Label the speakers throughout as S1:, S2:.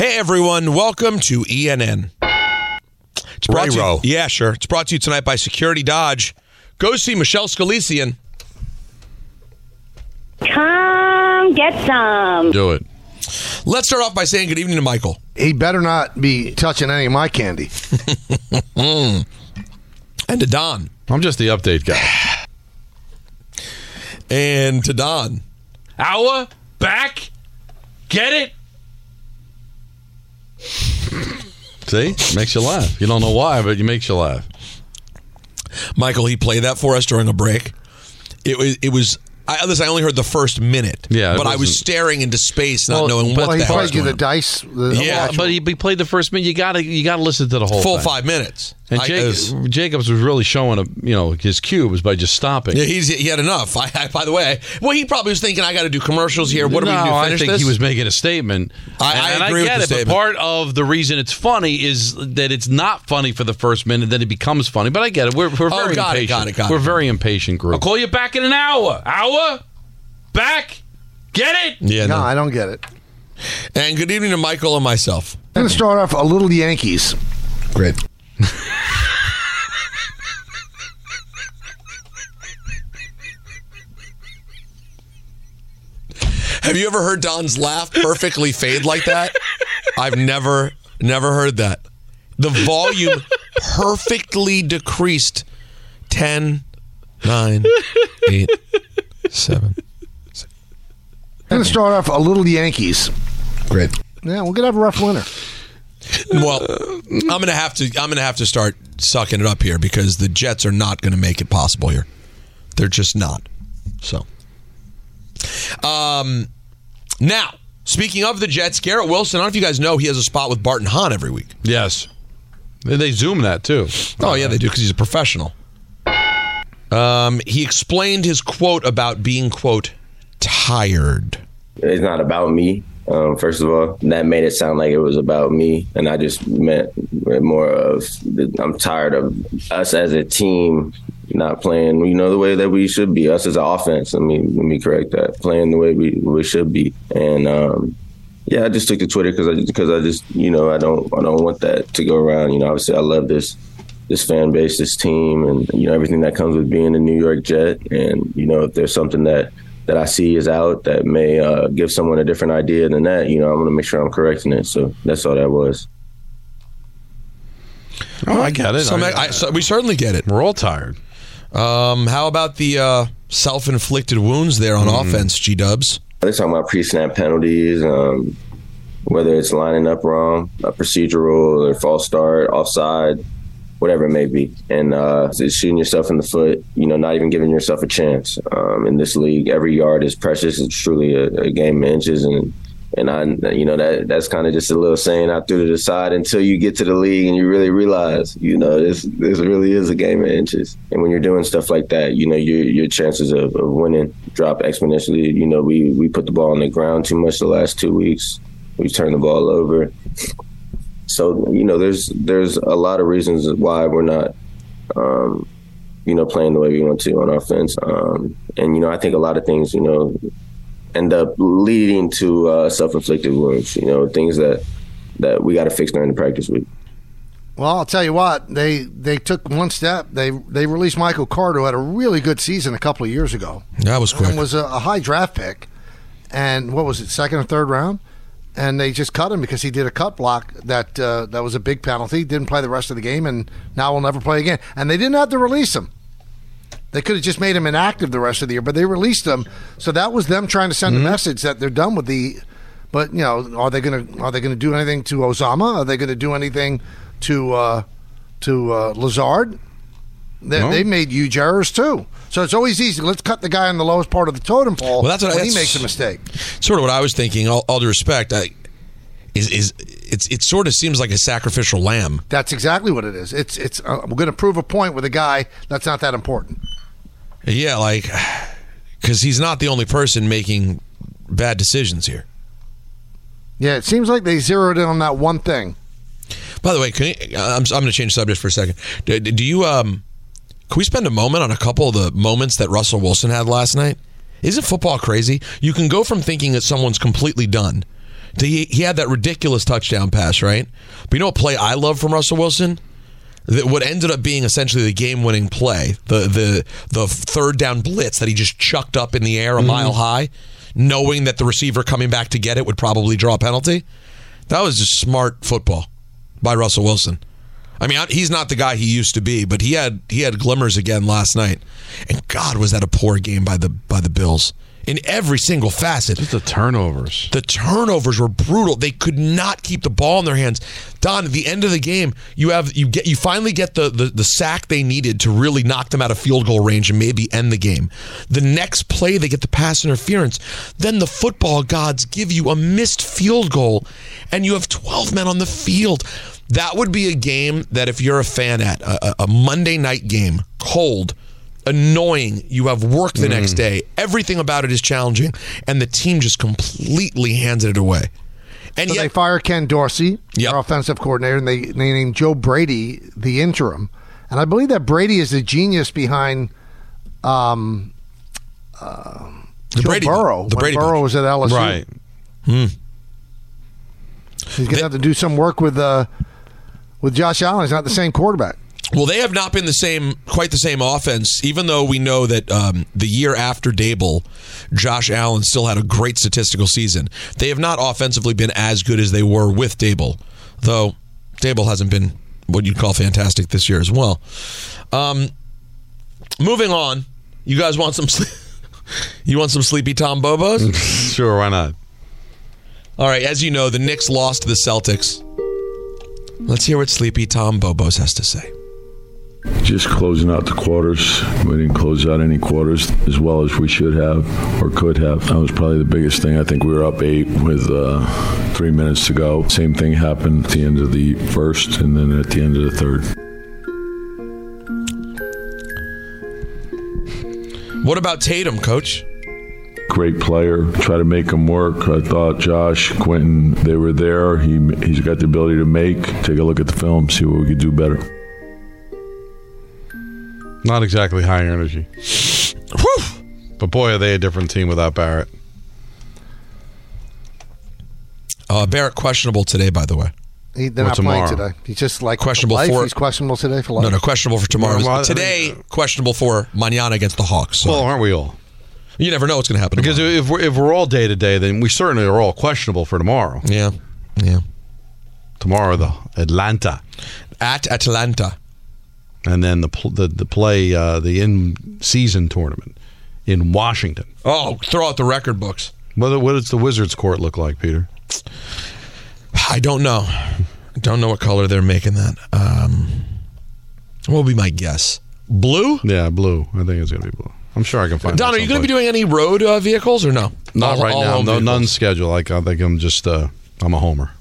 S1: Hey everyone, welcome to ENN. It's brought to you- yeah, sure. It's brought to you tonight by Security Dodge. Go see Michelle Scalesian.
S2: Come get some.
S3: Do it.
S1: Let's start off by saying good evening to Michael.
S4: He better not be touching any of my candy.
S1: And to Don.
S3: I'm just the update guy.
S1: And to Don.
S3: Hour back. Get it? See? Makes you laugh. You don't know why, but it makes you laugh.
S1: Michael, he played that for us during a break. It was it was I, listen, I only heard the first minute.
S3: Yeah,
S1: but I was staring into space, not
S3: Well,
S1: knowing
S3: but
S1: what
S4: Well,
S1: the
S4: he
S1: hell was
S4: played you the dice. The
S1: Yeah,
S4: actual-
S3: But he, he played the first minute. You gotta you gotta listen to the whole
S1: Full
S3: thing.
S1: five minutes.
S3: And Jake,
S1: it was-
S3: Jacobs was really showing a you know his cubes by just stopping.
S1: yeah, he's, he had enough. I, I, by the way, well, he probably was thinking, I got to do commercials here. What
S3: no,
S1: do we do?
S3: I think
S1: this?
S3: he was making a statement.
S1: I-
S3: and,
S1: I
S3: and
S1: agree with the
S3: it,
S1: statement.
S3: but part of the reason it's funny is that it's not funny for the first minute, then it becomes funny. But I get it. We're, we're
S1: Oh,
S3: very
S1: got it,
S3: impatient.
S1: got it, got it.
S3: We're a very impatient group. I'll call you back in an hour. Hour back. Get it?
S1: Yeah,
S4: no,
S1: no.
S4: I don't get it.
S1: And good evening to Michael and myself.
S4: I'm going to start off a little Yankees.
S1: Great. Have you ever heard Don's laugh perfectly fade like that? I've never, never heard that. The volume perfectly decreased 10, 9, 8, 7.
S4: I'm going to start off a little Yankees.
S1: Great.
S4: Yeah, we're going to have a rough winter.
S1: Well, I'm gonna have to. I'm gonna have to start sucking it up here because the Jets are not going to make it possible here. They're just not. So, um, now speaking of the Jets, Garrett Wilson. I don't know if you guys know he has a spot with Bart and Hahn every week.
S3: Yes. They, they zoom that too.
S1: Oh yeah, they do because he's a professional. Um, he explained his quote about being quote tired.
S5: it's not about me. Um, first of all, that made it sound like it was about me, and I just meant more of the, I'm tired of us as a team not playing, you know, the way that we should be. Us as an offense. Let me let me correct that. Playing the way we, we should be, and um, yeah, I just took to Twitter because I because I just you know I don't I don't want that to go around. You know, obviously I love this this fan base, this team, and you know everything that comes with being a New York Jet. And you know if there's something that that I see is out that may uh, give someone a different idea than that, you know, I'm going to make sure I'm correcting it. So that's all that was.
S3: Oh, I get it.
S1: Some-
S3: I-
S1: I- so we certainly get it.
S3: We're all tired.
S1: Um, how about the uh, self-inflicted wounds there on offense, G Dubs?
S5: They're talking about pre-snap penalties, um, whether it's lining up wrong, a procedural or false start, offside, whatever it may be, and uh, shooting yourself in the foot. You know, not even giving yourself a chance. Um, in this league, every yard is precious. It's truly a, a game of inches, and and I, you know, that that's kind of just a little saying I threw to the side until you get to the league and you really realize, you know, this this really is a game of inches. And when you're doing stuff like that, you know, your your chances of, of winning drop exponentially. You know, we we put the ball on the ground too much the last two weeks. We turned the ball over. So you know, there's there's a lot of reasons why we're not, um, you know, playing the way we want to on offense. Um, and you know, I think a lot of things, you know, end up leading to uh, self-inflicted wounds. You know, things that that we got to fix during the practice week.
S4: Well, I'll tell you what they they took one step. They they released Michael Carter, who had a really good season a couple of years ago.
S1: That was quick.
S4: and was a, a high draft pick. and what was it, second or third round? And they just cut him because he did a cut block that uh, that was a big penalty. Didn't play the rest of the game, and now will never play again. And they didn't have to release him. They could have just made him inactive the rest of the year, but they released him. So that was them trying to send a message that they're done with the. But you know, are they going to are they going to do anything to Osama? Are they going to do anything to uh, to uh, Lazard? They,
S1: No.
S4: they made huge errors too. So it's always easy. Let's cut the guy on the lowest part of the totem pole
S1: Well, that's what I-
S4: when he makes a mistake.
S1: sort of what I was thinking. All, all due respect, I, is is it's it sort of seems like a sacrificial lamb.
S4: That's exactly what it is. It's it's. Uh, we're going to prove a point with a guy that's not that important.
S1: Yeah, like because he's not the only person making bad decisions here.
S4: Yeah, it seems like they zeroed in on that one thing.
S1: By the way, can you, I'm, I'm going to change subject for a second. Do, do you um? Can we spend a moment on a couple of the moments that Russell Wilson had last night? Isn't football crazy? You can go from thinking that someone's completely done to he, he had that ridiculous touchdown pass, right? But you know what play I love from Russell Wilson? That what ended up being essentially the game-winning play, the the the third down blitz that he just chucked up in the air a mm-hmm. mile high, knowing that the receiver coming back to get it would probably draw a penalty. That was just smart football by Russell Wilson. I mean, he's not the guy he used to be, but he had he had glimmers again last night. And God, was that a poor game by the by the Bills in every single facet.
S3: Just the turnovers.
S1: The turnovers were brutal. They could not keep the ball in their hands. Don, at the end of the game, you have you get you finally get the, the the sack they needed to really knock them out of field goal range and maybe end the game. The next play they get the pass interference. Then the football gods give you a missed field goal and you have 12 men on the field. That would be a game that if you're a fan at a, a- a Monday night game, cold, annoying. You have work the next day. Everything about it is challenging, and the team just completely hands it away. And
S4: so
S1: yet,
S4: they fire Ken Dorsey, their offensive coordinator, and they they named Joe Brady the interim. And I believe that Brady is the genius behind um, uh,
S1: The
S4: Joe
S1: Brady-
S4: Burrow.
S1: the
S4: when
S1: Brady
S4: Burrow was at LSU.
S3: Right.
S1: Hmm.
S4: He's going to have to do some work with uh, with Josh Allen. He's not the same quarterback.
S1: Well, they have not been the same, quite the same offense. Even though we know that um, the year after Daboll, Josh Allen still had a great statistical season. They have not offensively been as good as they were with Daboll, though Daboll hasn't been what you'd call fantastic this year as well. Um, moving on, you guys want some? Sle- you want some sleepy Tom Bobos?
S3: sure, why not?
S1: All right, as you know, the Knicks lost to the Celtics. Let's hear what Sleepy Tom Bobos has to say.
S6: Just closing out the quarters. We didn't close out any quarters as well as we should have or could have. That was probably the biggest thing. I think we were up eight with uh, three minutes to go. Same thing happened at the end of the first and then at the end of the third.
S1: What about Tatum, coach?
S6: Great player. Try to make him work. I thought Josh, Quentin, they were there. He, he's got the ability to make. Take a look at the film, see what we could do better.
S3: Not exactly high energy. But boy, are they a different team without Barrett.
S1: Uh, Barrett questionable today, by the way.
S4: He, they're
S1: Or
S4: not playing
S1: tomorrow.
S4: today. He's just like
S1: Questionable
S4: life.
S1: for-
S4: He's questionable today for life.
S1: No, no, questionable for tomorrow.
S3: Well, well,
S1: today, questionable for mañana against the Hawks. So
S3: Well, aren't we all?
S1: You never know what's going to happen.
S3: Because
S1: tomorrow.
S3: if we're, if we're all day to day, then we certainly are all questionable for tomorrow.
S1: Yeah, yeah.
S3: Tomorrow, though, Atlanta
S1: at Atlanta,
S3: and then the pl- the, the play uh, the in season tournament in Washington.
S1: Oh, throw out the record books.
S3: What what does the Wizards court look like, Peter?
S1: I don't know. I don't know what color they're making that. Um, what would be my guess? Blue?
S3: Yeah, blue. I think it's gonna be blue. I'm sure I can find.
S1: Don, are you going to be doing any road uh, vehicles or no?
S3: Not
S1: All-
S3: right
S1: all
S3: now. No,
S1: vehicles?
S3: none scheduled. Like I think I'm just uh, I'm a homer.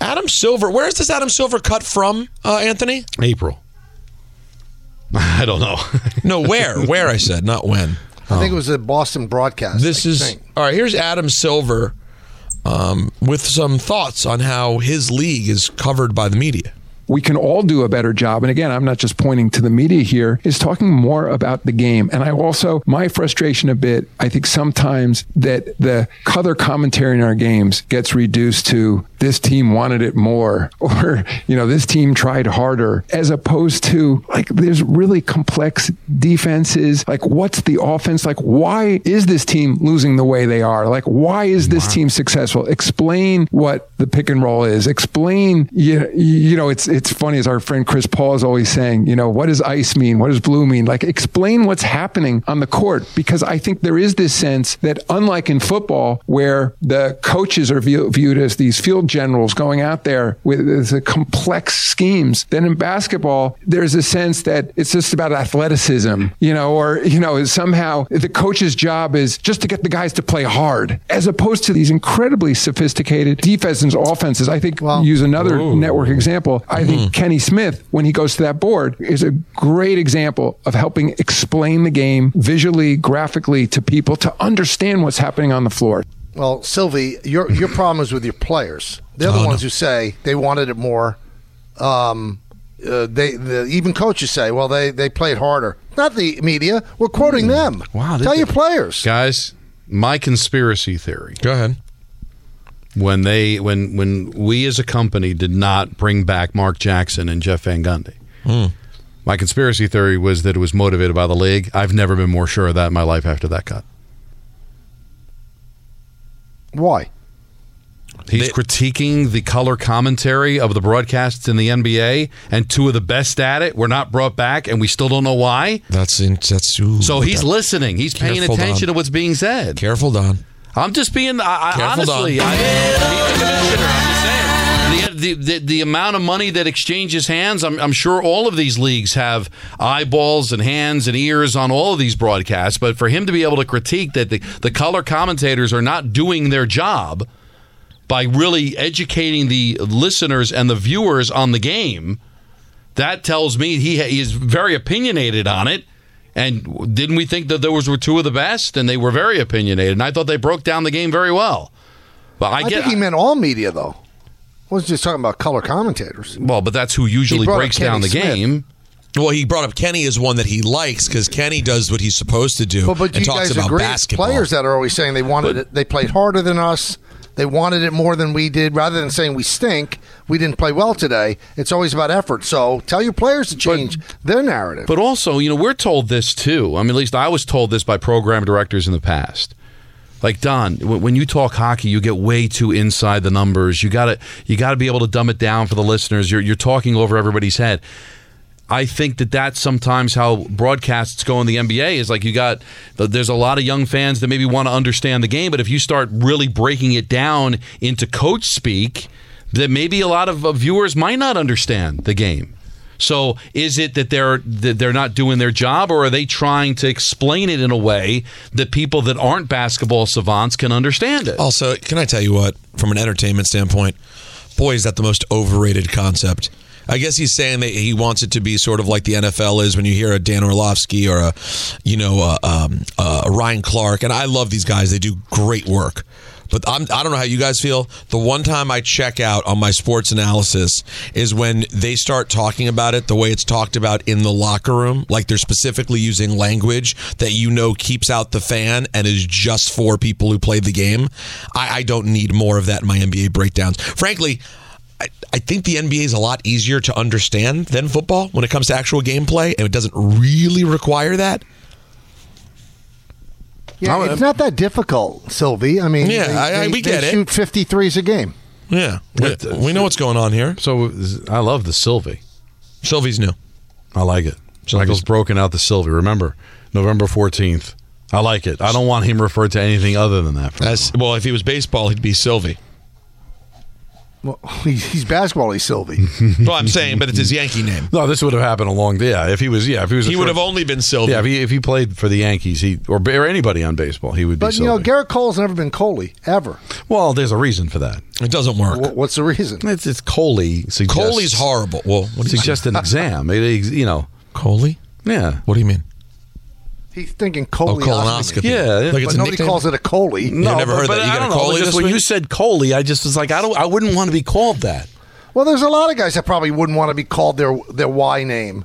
S1: Adam Silver. Where is this Adam Silver cut from, uh, Anthony?
S3: April. I don't know.
S1: No, where? where I said, not when.
S4: I think it was a Boston broadcast.
S1: This
S4: I
S1: is
S4: think.
S1: all right. Here's Adam Silver um, with some thoughts on how his league is covered by the media.
S7: We can all do a better job. And again, I'm not just pointing to the media here, is talking more about the game. And I also, my frustration a bit, I think sometimes that the color commentary in our games gets reduced to this team wanted it more or, you know, this team tried harder as opposed to like there's really complex defenses. Like what's the offense? Like why is this team losing the way they are? Like why is this team successful? Explain what the pick and roll is. Explain, you, you know, it's, it's funny as our friend Chris Paul is always saying, you know, what does ice mean? What does blue mean? Like explain what's happening on the court because I think there is this sense that unlike in football where the coaches are view, viewed as these field generals going out there with the complex schemes, then in basketball, there's a sense that it's just about athleticism, you know, or, you know, somehow the coach's job is just to get the guys to play hard as opposed to these incredibly sophisticated defenses, and offenses. I think, use another network example. I think Kenny Smith, when he goes to that board, is a great example of helping explain the game visually, graphically to people to understand what's happening on the floor.
S4: Well, Sylvie, your your problem is with your players. They're the
S1: Oh,
S4: ones
S1: no.
S4: who say they wanted it more. Um, uh, they the, even coaches say, well, they they played harder. Not the media. We're quoting them.
S3: Wow,
S4: Tell your players.
S3: guys. My conspiracy theory.
S1: Go ahead.
S3: When they when when we as a company did not bring back Mark Jackson and Jeff Van Gundy. Hmm. My conspiracy theory was that it was motivated by the league. I've never been more sure of that in my life after that cut.
S4: Why?
S3: He's critiquing the color commentary of the broadcasts in the NBA, and two of the best at it were not brought back, and we still don't know why.
S1: That's in, that's ooh,
S3: So he's
S1: that-
S3: listening. He's paying attention
S1: Don.
S3: to what's being said.
S1: Careful, Don.
S3: I'm just being. I, I, honestly, I, the. I'm just saying. The, the, the, the amount of money that exchanges hands, I'm, I'm sure all of these leagues have eyeballs and hands and ears on all of these broadcasts. But for him to be able to critique that the, the color commentators are not doing their job by really educating the listeners and the viewers on the game, that tells me he, he is very opinionated on it. And didn't we think that those were two of the best? And they were very opinionated. And I thought they broke down the game very well. But I,
S4: I,
S3: get
S4: think he meant all media, though. wasn't just talking about color commentators.
S3: well, but that's who usually
S4: He brought up
S3: breaks down the
S4: Smith.
S3: game.
S1: Well, he brought up Kenny as one that he likes because Kenny does what he's supposed to do
S4: But, but
S1: and
S4: you
S1: talks
S4: guys
S1: about
S4: agree?
S1: basketball.
S4: Players that are always saying they wanted it, they played harder than us. They wanted it more than we did. Rather than saying we stink, we didn't play well today. It's always about effort. So tell your players to change their narrative.
S3: But also, you know, we're told this too. I mean, at least I was told this by program directors in the past. Like Don, when when you talk hockey, you get way too inside the numbers. You got to you got to be able to dumb it down for the listeners. You're you're talking over everybody's head. I think that that's sometimes how broadcasts go in the NBA is like you got there's a lot of young fans that maybe want to understand the game, but if you start really breaking it down into coach speak, that maybe a lot of viewers might not understand the game. So is it that they're that they're not doing their job, or are they trying to explain it in a way that people that aren't basketball savants can understand it?
S1: Also, can I tell you what, from an entertainment standpoint, boy, is that the most overrated concept. I guess he's saying that he wants it to be sort of like the NFL is when you hear a Dan Orlovsky or a, you know, a, um, a Ryan Clark, and I love these guys. They do great work. But I'm, I don't know how you guys feel. The one time I check out on my sports analysis is when they start talking about it the way it's talked about in the locker room. Like they're specifically using language that you know keeps out the fan and is just for people who play the game. I, I don't need more of that in my NBA breakdowns. Frankly, I, I think the NBA is a lot easier to understand than football when it comes to actual gameplay, and it doesn't really require that.
S4: yeah, it's not that difficult, Sylvie. I mean,
S1: Yeah,
S4: they,
S1: I- I- we
S4: they
S1: get it.
S4: Shoot fifty threes a game.
S1: Yeah, we, we know what's going on here.
S3: So I love the Sylvie.
S1: Sylvie's new.
S3: I like it. Michael's broken out the Sylvie. Remember, November 14th. I like it. I don't want him referred to anything other than that.
S1: As, well, if he was baseball, he'd be Sylvie.
S4: Well, he's, he's basketball. He's Sylvie.
S1: well, I'm saying, but it's his Yankee name.
S3: No, this would have happened a long yeah. If he was yeah, if he was a
S1: He would
S3: short-
S1: have only been Sylvie.
S3: yeah. If he, if he played for the Yankees, he or, or anybody on baseball, he would be.
S4: But you know,
S3: Sylvie.
S4: Gerrit Cole's never been Coley ever.
S3: well, there's a reason for that.
S1: It doesn't work.
S4: Wh- What's the reason?
S3: It's it's Coley. Suggests,
S1: Coley's horrible. Well, what do you
S3: suggests an exam. It, it- you know,
S1: Coley?
S3: yeah.
S1: What do you mean?
S4: He's thinking Coley.
S1: Oh, colonoscopy.
S3: Yeah,
S1: Like it's
S4: but
S1: a
S4: nobody
S1: nickname?
S4: calls it a Coley.
S1: No, never heard
S3: but
S1: that. You
S3: I
S1: got a
S3: don't know.
S1: Coley
S3: Just
S1: this
S3: when
S1: week?
S3: you said Coley, I just was like, I don't. I wouldn't want to be called that.
S4: Well, there's a lot of guys that probably wouldn't want to be called their their Y name.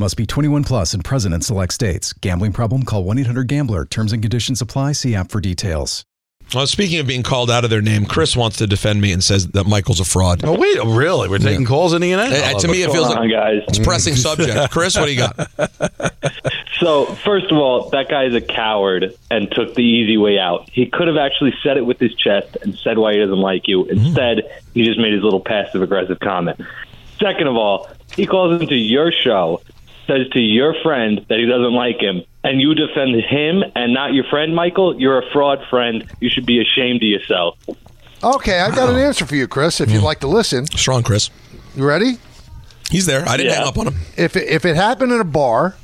S8: Must be 21 plus and present in select states. Gambling problem? Call 1 800 Gambler. Terms and conditions apply. See app for details.
S1: Well, speaking of being called out of their name, Chris wants to defend me and says that Michael's a fraud.
S3: Oh wait, really? We're taking calls in the end.
S1: Uh, to me, it feels like
S9: guys.
S1: it's a pressing subject. Chris, what do you got?
S9: So, first of all, that guy is a coward and took the easy way out. He could have actually said it with his chest and said why he doesn't like you. Instead, he just made his little passive aggressive comment. Second of all, he calls into your show, says to your friend that he doesn't like him, and you defend him and not your friend, Michael. You're a fraud friend. You should be ashamed of yourself.
S4: Okay, I've got an answer for you, Chris. If you'd like to listen,
S1: Strong, Chris.
S4: you ready?
S1: He's there. I didn't
S9: Yeah.
S1: hang up on him.
S4: If it, if it happened in a bar,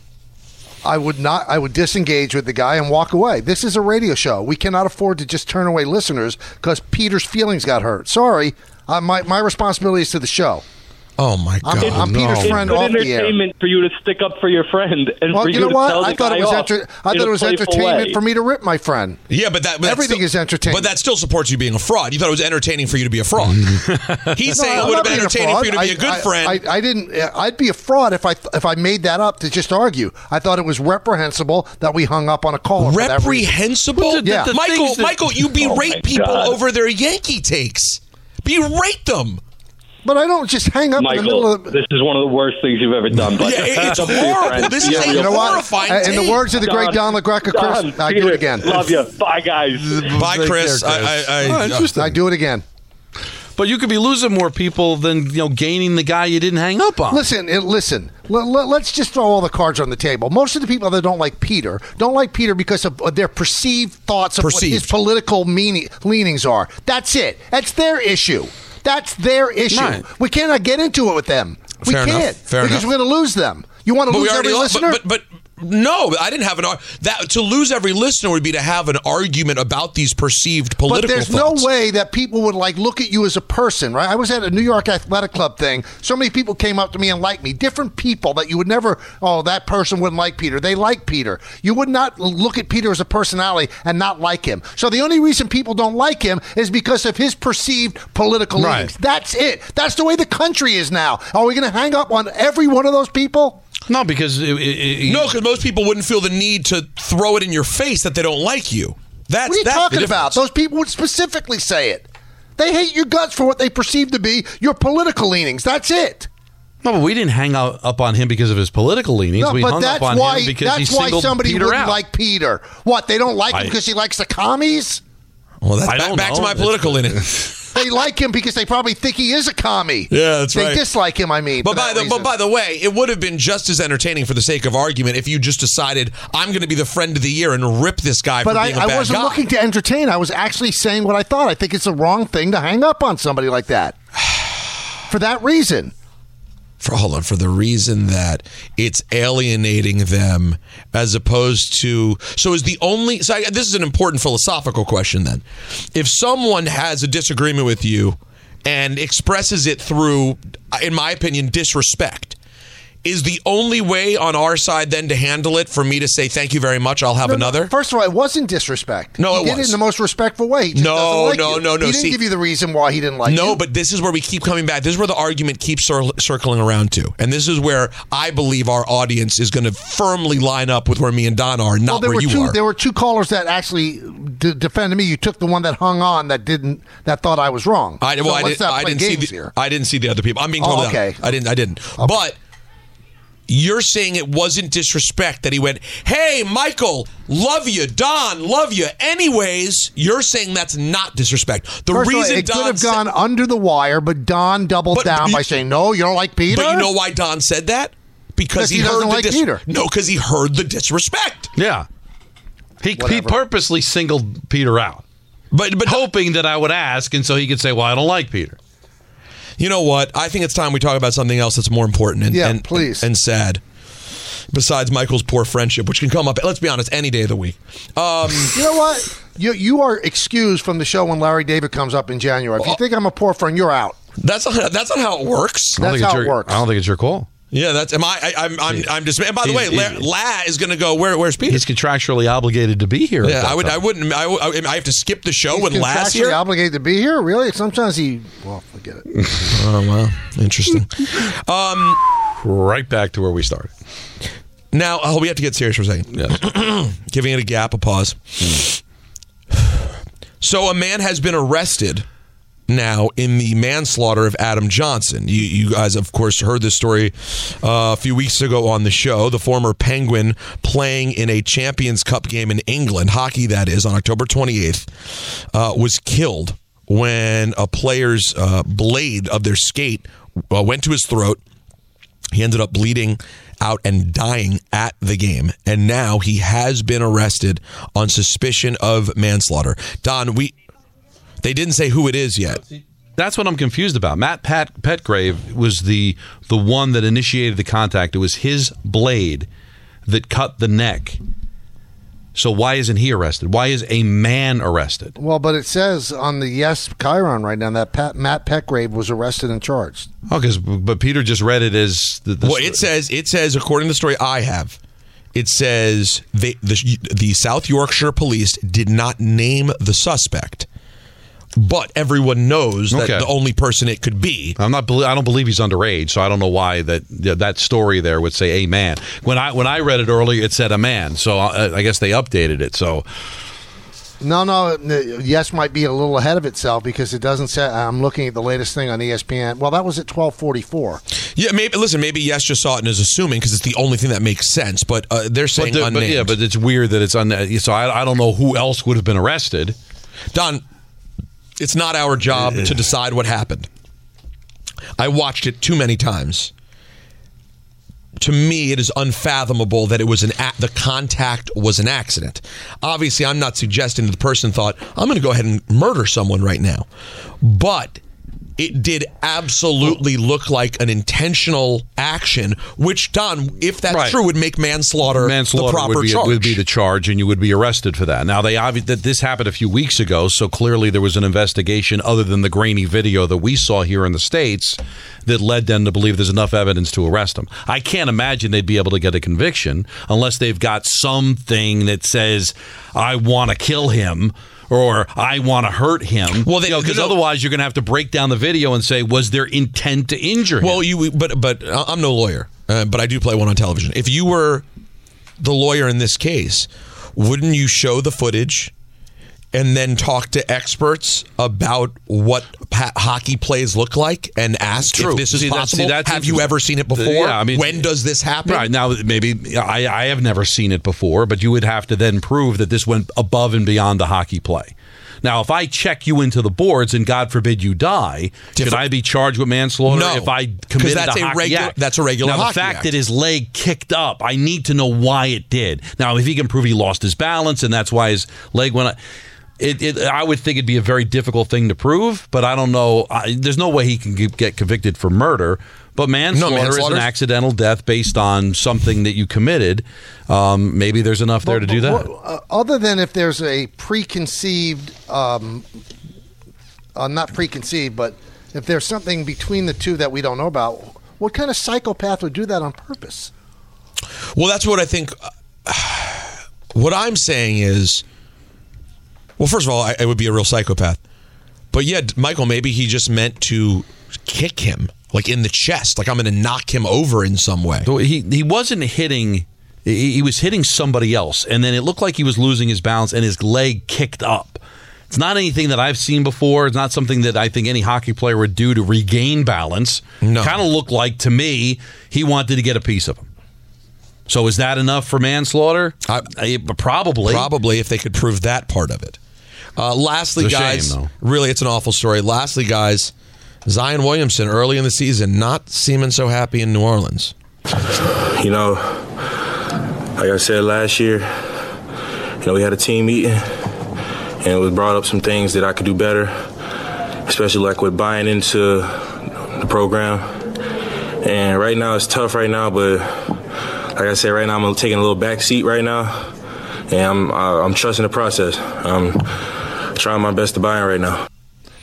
S4: I would not. I would disengage with the guy and walk away. This is a radio show. We cannot afford to just turn away listeners because Peter's feelings got hurt. Sorry, uh, my my responsibility is to the show.
S1: Oh my
S4: I'm,
S1: God!
S4: I'm Peter's
S9: It's
S4: friend
S9: good
S4: off the air.
S9: entertainment for you to stick up for your friend and
S4: Well,
S9: for
S4: you
S9: you,
S4: know
S9: to
S4: what?
S9: tell the
S4: I thought it
S9: guy
S4: was
S9: off
S4: enter- I thought it was entertainment
S9: way.
S4: for me to rip my friend.
S1: Yeah, but that but
S4: Everything
S1: still-
S4: is entertaining.
S1: But that still supports you being a fraud. You thought it was entertaining for you to be a fraud. He's saying
S4: No,
S1: it
S4: I'm
S1: would have been entertaining for you to be a good
S4: I- I-
S1: friend.
S4: I, I didn't. uh, I'd be a fraud if I if I made that up to just argue. I thought it was reprehensible that we hung up on a caller. for that reason.
S1: Reprehensible?
S4: Yeah.
S1: Michael, Michael, you berate
S4: Oh
S1: people over their Yankee takes. Berate them.
S4: But I don't just hang up in the middle
S9: Michael,
S4: of.
S9: this is one of the worst things you've ever done. But
S1: Yeah, it's
S9: Up to your
S1: horrible. This is
S9: Yeah,
S1: a
S4: you know what?
S1: horrifying
S4: Uh, In the words of the great Don LaGreca,
S9: Don,
S4: Chris, I do
S9: Peter,
S4: it again.
S9: Love you. Bye, guys.
S1: Bye, Chris. I, I, I,
S3: Oh, interesting.
S4: I do it again.
S3: But you could be losing more people than you know gaining the guy you didn't hang up on.
S4: Listen, uh, listen. L- l- let's just throw all the cards on the table. Most of the people that don't like Peter don't like Peter because of uh, their perceived thoughts of what his political meaning, leanings are. That's it. That's their issue. That's their issue.
S1: Right.
S4: We cannot get into it with them. We
S1: Fair enough.
S4: can't
S1: Fair
S4: because
S1: enough.
S4: we're going to lose them. You want to
S1: But
S4: lose every
S1: lost.
S4: listener?
S1: But, but, but no, I didn't have an ar- that to lose every listener would be to have an argument about these perceived political.
S4: But there's
S1: thoughts.
S4: no way that people would like look at you as a person, right? I was at a New York Athletic Club thing. So many people came up to me and liked me. Different people that you would never. Oh, that person wouldn't like Peter. They like Peter. You would not look at Peter as a personality and not like him. So the only reason people don't like him is because of his perceived political
S3: Right.
S4: leanings. That's it. That's the way the country is now. Are we going to hang up on every one of those people?
S3: No, because it, it, it-
S1: No, because most people wouldn't feel the need to throw it in your face that they don't like you. That's
S4: What are you
S1: that's
S4: talking about? Those people would specifically say it. They hate your guts for what they perceive to be your political leanings. That's it.
S3: no, but we didn't hang out, up on him because of his political leanings.
S4: No,
S3: we
S4: but
S3: hung
S4: that's
S3: up on
S4: why
S3: him because he
S4: that's why
S3: singled
S4: somebody
S3: Peter
S4: wouldn't
S3: out.
S4: like Peter. What? They don't like him because he likes the commies.
S1: well, that's
S3: I
S1: back,
S3: don't
S1: back to my political leaning.
S4: They like him because they probably think he is a commie.
S1: Yeah, that's
S4: they
S1: right.
S4: They dislike him. I mean,
S1: But by the
S4: reason.
S1: but by the way, it would have been just as entertaining for the sake of argument if you just decided I'm going to be the friend of the year and rip this guy
S4: But
S1: for
S4: I,
S1: being a
S4: I wasn't
S1: guy.
S4: looking to entertain. I was actually saying what I thought. I think it's the wrong thing to hang up on somebody like that. For that reason.
S1: For hold on for the reason that it's alienating them as opposed to so is the only so I, this is an important philosophical question then. If someone has a disagreement with you and expresses it through in my opinion disrespect is the only way on our side then to handle it for me to say thank you very much i'll have
S4: No, no,
S1: another
S4: First of all, it wasn't disrespect.
S1: No,
S4: he
S1: it
S4: did
S1: was.
S4: it in the most respectful way.
S1: No,
S4: like
S1: no,
S4: you.
S1: no, no,
S4: He didn't
S1: see-
S4: give you the reason why he didn't like you.
S1: no, but this is where we keep coming back. This is where the argument keeps cir- circling around to. And this is where I believe our audience is going to firmly line up with where me and Don are, not
S4: well, there
S1: where
S4: were
S1: you
S4: two.
S1: are.
S4: There were two callers that actually d- defended me. You took the one that hung on that didn't that thought I was wrong.
S1: I, well,
S4: so
S1: I, did, I didn't see the,
S4: here.
S1: I didn't see the other people. I'm being
S4: Oh,
S1: totally
S4: okay.
S1: honest. I didn't. I didn't. But you're saying it wasn't disrespect that he went, "Hey, Michael, love you, Don, love you." Anyways, you're saying that's not disrespect. The
S4: First of all,
S1: reason
S4: it
S1: Don
S4: could have
S1: said-
S4: gone under the wire, but Don doubled
S1: But
S4: down
S1: you-
S4: by saying, "No, you don't like Peter."
S1: But you know why Don said that? Because
S4: Because
S1: he,
S4: he
S1: heard
S4: doesn't
S1: the
S4: like
S1: dis-
S4: Peter.
S1: No, because he heard the disrespect.
S3: Yeah. He, he purposely singled Peter out,
S1: But but
S3: hoping that I would ask, and so he could say, "Well, I don't like Peter."
S1: You know what? I think it's time we talk about something else that's more important and,
S4: Yeah,
S1: and
S4: please.
S1: and sad. Besides Michael's poor friendship, which can come up, let's be honest, any day of the week. Um,
S4: You know what? You you are excused from the show when Larry David comes up in January. If you think I'm a poor friend, you're out.
S1: that's not that's not how it works.
S3: I don't
S4: That's
S3: think it's
S4: how it works.
S3: I don't think it's your call.
S1: Yeah, that's am I? I I'm I'm, I'm just. And by the way,
S3: He's-
S1: La, La is going to go. Where where's Peter?
S3: He's contractually obligated to be here.
S1: Yeah, I would.
S3: time.
S1: I wouldn't. I, would- I have to skip the show
S4: He's
S1: when La's
S4: contractually
S1: here.
S4: obligated to be here. Really? Sometimes he. Well, forget it.
S1: Oh well, interesting. um,
S3: right back to where we started.
S1: now oh, we have to get serious for a second.
S3: Yes.
S1: Giving it a gap, a pause. So a man has been arrested now in the manslaughter of Adam Johnson. You, you guys, of course, heard this story uh, a few weeks ago on the show. The former Penguin playing in a Champions Cup game in England, hockey that is, on October 28th, uh, was killed when a player's uh, blade of their skate uh, went to his throat. He ended up bleeding out and dying at the game. And now he has been arrested on suspicion of manslaughter. Don, we they didn't say who it is yet.
S3: That's what I'm confused about. Matt Pat Petgrave was the the one that initiated the contact. It was his blade that cut the neck. So why isn't he arrested? Why is a man arrested?
S4: Well, but it says on the Yes Chiron right now that Pat, Matt Petgrave was arrested and charged.
S3: Oh, because but Peter just read it as the, the
S1: Well, it says it says according to the story I have, it says they, the the South Yorkshire police did not name the suspect, but everyone knows that
S3: Okay.
S1: the only person it could be.
S3: I'm not. belie- I don't believe he's underage, so I don't know why that that story there would say a man. When I when I read it earlier, it said a man. So I, I guess they updated it. So
S4: No, no. Yes might be a little ahead of itself because it doesn't say. I'm looking at the latest thing on ESPN. Well, that was at 1244.
S1: Yeah, maybe listen. Maybe yes, just saw it and is assuming because it's the only thing that makes sense. But uh, they're saying
S3: but, the- but
S1: unnamed.
S3: yeah, but it's weird that it's un. So I, I don't know who else would have been arrested.
S1: Don, it's not our job to decide what happened. I watched it too many times. To me, it is unfathomable that it was an a- the contact was an accident. Obviously, I'm not suggesting that the person thought I'm going to go ahead and murder someone right now, but it did absolutely look like an intentional action. Which, Don, if that's
S3: Right.
S1: true, would make manslaughter,
S3: manslaughter
S1: the proper
S3: would be,
S1: charge.
S3: would be the charge, and you would be arrested for that. Now, they obvi- that this happened a few weeks ago, so clearly there was an investigation other than the grainy video that we saw here in the states that led them to believe there's enough evidence to arrest them. I can't imagine they'd be able to get a conviction unless they've got something that says I want to kill him. Or I want to hurt him. Well, because otherwise you're going to have to break down the video and say, was there intent to injure him?
S1: Well, you but but I'm no lawyer, uh, but I do play one on television. If you were the lawyer in this case, wouldn't you show the footage and then talk to experts about what ha- hockey plays look like and ask
S3: True.
S1: if this is
S3: See, see,
S1: possible?
S3: that's
S1: Have you ever seen it before?
S3: Yeah, I mean,
S1: when does this happen?
S3: Right now, maybe I, I have never seen it before, but you would have to then prove that this went above and beyond the hockey play. Now, if I check you into the boards and God forbid you die, should I be charged with manslaughter
S1: No,
S3: if I committed
S1: that's
S3: a,
S1: a
S3: hockey
S1: regular-
S3: act?
S1: that's a regular
S3: Now, the fact
S1: act.
S3: that his leg kicked up, I need to know why it did. Now, if he can prove he lost his balance and that's why his leg went up. It, it, I would think it'd be a very difficult thing to prove, but I don't know. I, there's no way he can get get convicted for murder. But manslaughter, is an accidental death based on something that you committed. Um, maybe there's enough there to do that.
S4: What- uh, other than if there's a preconceived, um, uh, not preconceived, but if there's something between the two that we don't know about, what kind of psychopath would do that on purpose?
S1: Well, that's what I think. What I'm saying is, well, first of all, I, I would be a real psychopath. But yeah, Michael, maybe he just meant to kick him, like in the chest, like I'm going to knock him over in some way.
S3: He he wasn't hitting. He he was hitting somebody else, and then it looked like he was losing his balance, and his leg kicked up. It's not anything that I've seen before. It's not something that I think any hockey player would do to regain balance.
S1: No.
S3: Kind of looked like to me he wanted to get a piece of him. So is that enough for manslaughter? I, probably.
S1: Probably if they could prove that part of it. Uh, lastly,
S3: It's a shame,
S1: guys,
S3: though.
S1: really, it's an awful story. Lastly, guys, Zion Williamson early in the season not seeming so happy in New Orleans.
S10: You know, like I said last year, you know, we had a team meeting and it was brought up some things that I could do better, especially like with buying into the program. And right now it's tough right now, but like I said, right now I'm taking a little back seat right now, and I'm uh, I'm trusting the process. I'm trying my best to buy in right now.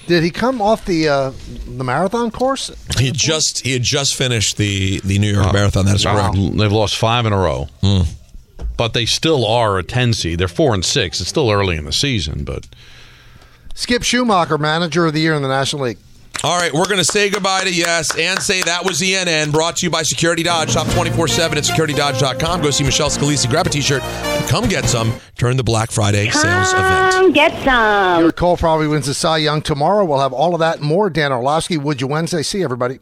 S4: Did he come off the uh, the marathon course?
S1: He had just he had just finished the the New York Marathon. That's
S3: Wow.
S1: correct.
S3: They've lost five in a row. But they still are a 10 seed. They're 4 and 6. It's still early in the season, but
S4: Skip Schumaker, manager of the year in the National League.
S1: All right, we're going to say goodbye to Yes and say that was the NN brought to you by Security Dodge. Shop 24 7 at securitydodge.com. Go see Michelle Scalisi, grab a t shirt, and come get some during the Black Friday sales event.
S2: Come get some.
S4: Gerrit Cole probably wins the Cy Young tomorrow. We'll have all of that and more. Dan Orlovsky, Would You Wednesday? See everybody.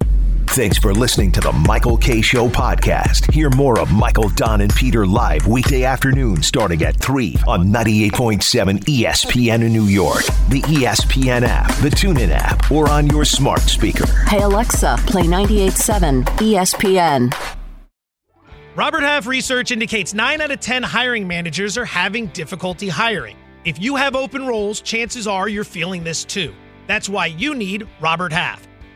S11: Thanks for listening to the Michael K. Show podcast. Hear more of Michael, Don, and Peter live weekday afternoon starting at 3 on 98.7 ESPN in New York, the ESPN app, the TuneIn app, or on your smart speaker.
S12: Hey Alexa, play 98.7 ESPN.
S13: Robert Half research indicates 9 out of 10 hiring managers are having difficulty hiring. If you have open roles, chances are you're feeling this too. That's why you need Robert Half.